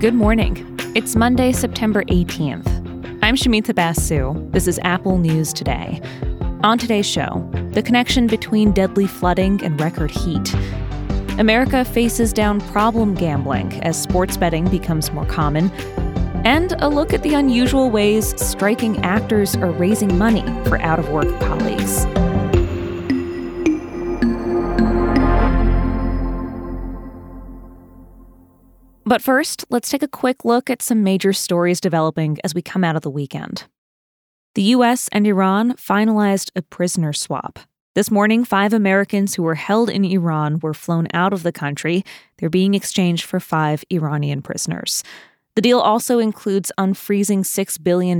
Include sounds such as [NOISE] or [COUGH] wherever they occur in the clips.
Good morning. It's Monday, September 18th. I'm Shumita Basu. This is Apple News Today. On today's show, the connection between deadly flooding and record heat. America faces down problem gambling as sports betting becomes more common. And a look at the unusual ways striking actors are raising money for out of work colleagues. But first, let's take a quick look at some major stories developing as we come out of the weekend. The US and Iran finalized a prisoner swap. This morning, five Americans who were held in Iran were flown out of the country. They're being exchanged for five Iranian prisoners. The deal also includes unfreezing $6 billion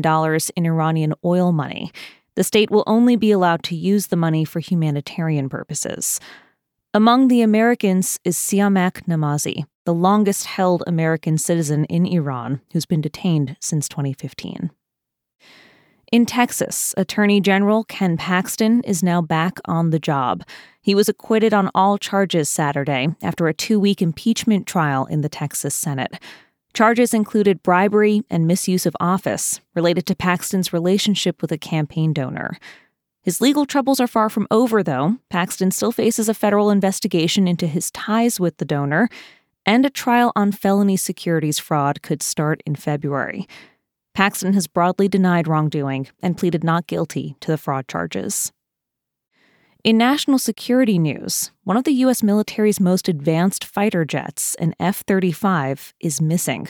in Iranian oil money. The state will only be allowed to use the money for humanitarian purposes. Among the Americans is Siamak Namazi, the longest held American citizen in Iran who's been detained since 2015. In Texas, Attorney General Ken Paxton is now back on the job. He was acquitted on all charges Saturday after a two week impeachment trial in the Texas Senate. Charges included bribery and misuse of office related to Paxton's relationship with a campaign donor. His legal troubles are far from over, though. Paxton still faces a federal investigation into his ties with the donor, and a trial on felony securities fraud could start in February. Paxton has broadly denied wrongdoing and pleaded not guilty to the fraud charges. In national security news, one of the U.S. military's most advanced fighter jets, an F 35, is missing.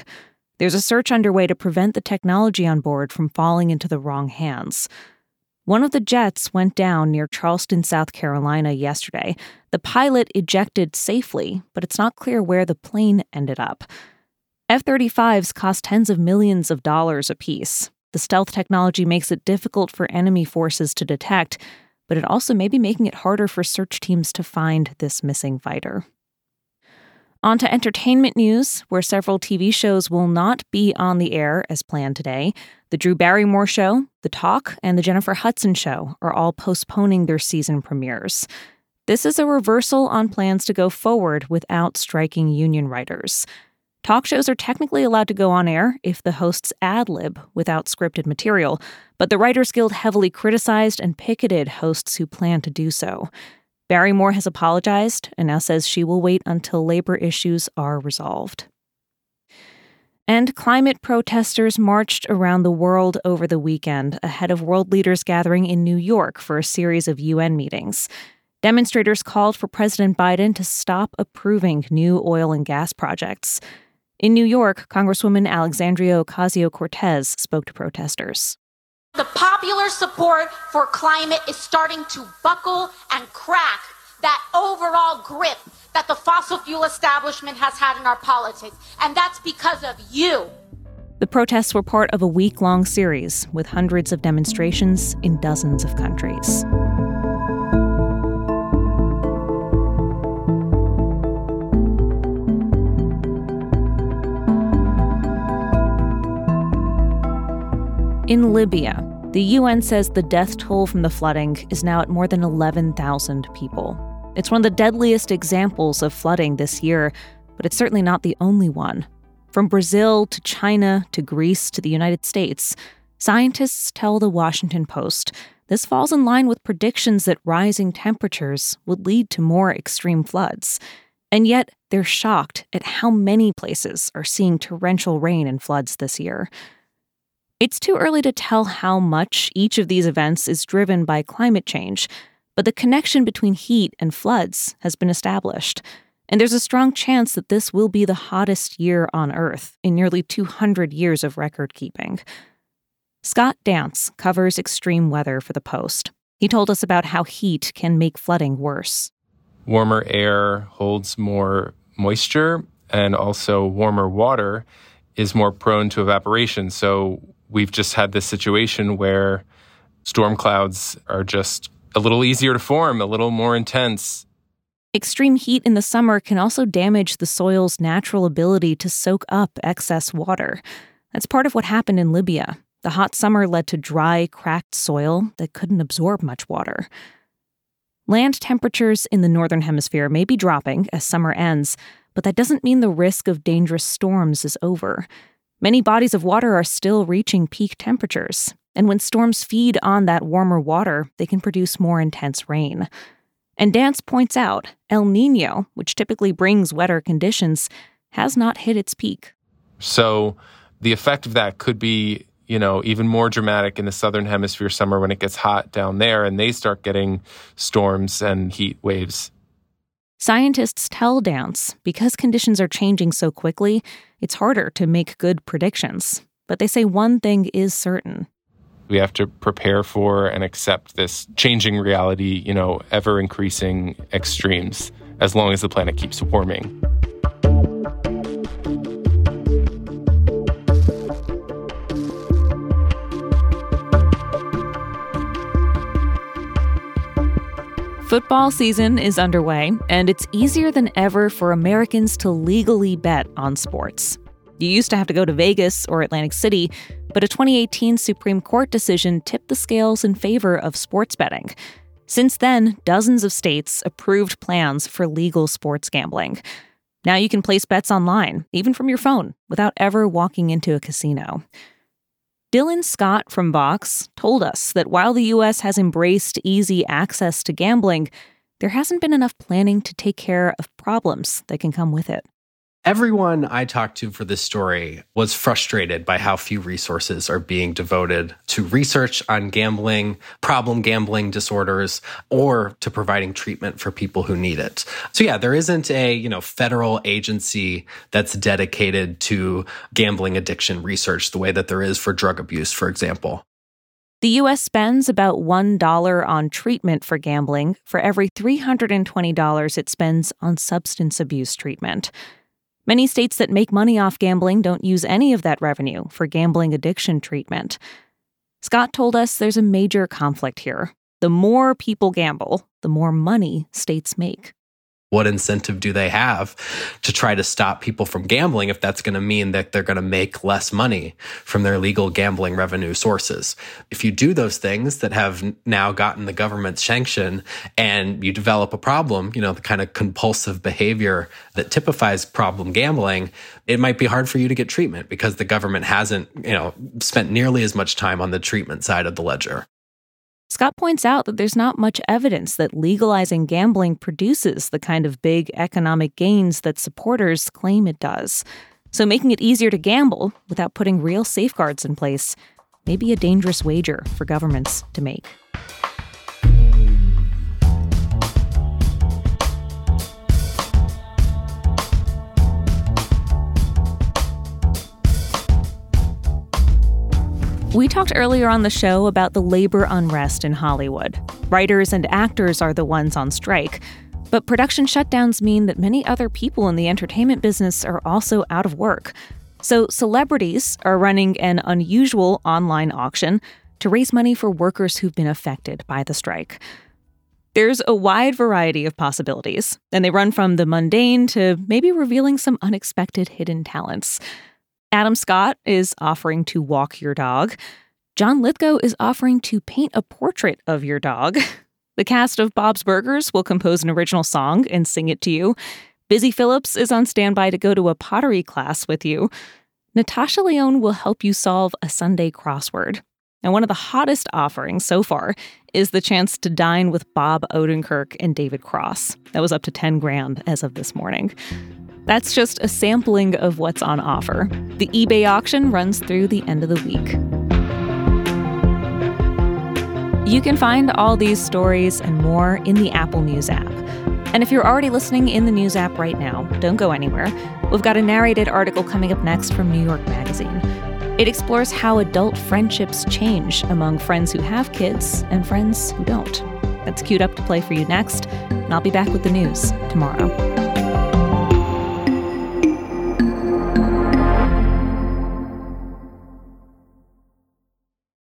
There's a search underway to prevent the technology on board from falling into the wrong hands. One of the jets went down near Charleston, South Carolina yesterday. The pilot ejected safely, but it's not clear where the plane ended up. F 35s cost tens of millions of dollars apiece. The stealth technology makes it difficult for enemy forces to detect, but it also may be making it harder for search teams to find this missing fighter. On to entertainment news, where several TV shows will not be on the air as planned today. The Drew Barrymore Show, The Talk, and The Jennifer Hudson Show are all postponing their season premieres. This is a reversal on plans to go forward without striking union writers. Talk shows are technically allowed to go on air if the hosts ad lib without scripted material, but the Writers Guild heavily criticized and picketed hosts who plan to do so. Barrymore has apologized and now says she will wait until labor issues are resolved. And climate protesters marched around the world over the weekend ahead of world leaders gathering in New York for a series of UN meetings. Demonstrators called for President Biden to stop approving new oil and gas projects. In New York, Congresswoman Alexandria Ocasio Cortez spoke to protesters. The popular support for climate is starting to buckle and crack that overall grip that the fossil fuel establishment has had in our politics. And that's because of you. The protests were part of a week long series with hundreds of demonstrations in dozens of countries. In Libya, the UN says the death toll from the flooding is now at more than 11,000 people. It's one of the deadliest examples of flooding this year, but it's certainly not the only one. From Brazil to China to Greece to the United States, scientists tell the Washington Post this falls in line with predictions that rising temperatures would lead to more extreme floods. And yet, they're shocked at how many places are seeing torrential rain and floods this year. It's too early to tell how much each of these events is driven by climate change, but the connection between heat and floods has been established. And there's a strong chance that this will be the hottest year on Earth in nearly 200 years of record keeping. Scott Dance covers extreme weather for The Post. He told us about how heat can make flooding worse. Warmer air holds more moisture, and also warmer water is more prone to evaporation. So we've just had this situation where storm clouds are just a little easier to form, a little more intense. Extreme heat in the summer can also damage the soil's natural ability to soak up excess water. That's part of what happened in Libya. The hot summer led to dry, cracked soil that couldn't absorb much water. Land temperatures in the Northern Hemisphere may be dropping as summer ends, but that doesn't mean the risk of dangerous storms is over. Many bodies of water are still reaching peak temperatures, and when storms feed on that warmer water, they can produce more intense rain. And Dance points out El Nino, which typically brings wetter conditions, has not hit its peak. So the effect of that could be, you know, even more dramatic in the southern hemisphere summer when it gets hot down there and they start getting storms and heat waves. Scientists tell Dance because conditions are changing so quickly, it's harder to make good predictions. But they say one thing is certain. We have to prepare for and accept this changing reality, you know, ever increasing extremes as long as the planet keeps warming. Football season is underway, and it's easier than ever for Americans to legally bet on sports. You used to have to go to Vegas or Atlantic City, but a 2018 Supreme Court decision tipped the scales in favor of sports betting. Since then, dozens of states approved plans for legal sports gambling. Now you can place bets online, even from your phone, without ever walking into a casino. Dylan Scott from Vox told us that while the U.S. has embraced easy access to gambling, there hasn't been enough planning to take care of problems that can come with it. Everyone I talked to for this story was frustrated by how few resources are being devoted to research on gambling, problem gambling disorders, or to providing treatment for people who need it. So yeah, there isn't a, you know, federal agency that's dedicated to gambling addiction research the way that there is for drug abuse, for example. The US spends about $1 on treatment for gambling for every $320 it spends on substance abuse treatment. Many states that make money off gambling don't use any of that revenue for gambling addiction treatment. Scott told us there's a major conflict here. The more people gamble, the more money states make what incentive do they have to try to stop people from gambling if that's going to mean that they're going to make less money from their legal gambling revenue sources? If you do those things that have now gotten the government's sanction and you develop a problem, you know, the kind of compulsive behavior that typifies problem gambling, it might be hard for you to get treatment because the government hasn't, you know, spent nearly as much time on the treatment side of the ledger. Scott points out that there's not much evidence that legalizing gambling produces the kind of big economic gains that supporters claim it does. So, making it easier to gamble without putting real safeguards in place may be a dangerous wager for governments to make. We talked earlier on the show about the labor unrest in Hollywood. Writers and actors are the ones on strike. But production shutdowns mean that many other people in the entertainment business are also out of work. So celebrities are running an unusual online auction to raise money for workers who've been affected by the strike. There's a wide variety of possibilities, and they run from the mundane to maybe revealing some unexpected hidden talents. Adam Scott is offering to walk your dog. John Lithgow is offering to paint a portrait of your dog. [LAUGHS] The cast of Bob's Burgers will compose an original song and sing it to you. Busy Phillips is on standby to go to a pottery class with you. Natasha Lyonne will help you solve a Sunday crossword. And one of the hottest offerings so far is the chance to dine with Bob Odenkirk and David Cross. That was up to 10 grand as of this morning. That's just a sampling of what's on offer. The eBay auction runs through the end of the week. You can find all these stories and more in the Apple News app. And if you're already listening in the News app right now, don't go anywhere. We've got a narrated article coming up next from New York Magazine. It explores how adult friendships change among friends who have kids and friends who don't. That's queued up to play for you next, and I'll be back with the news tomorrow.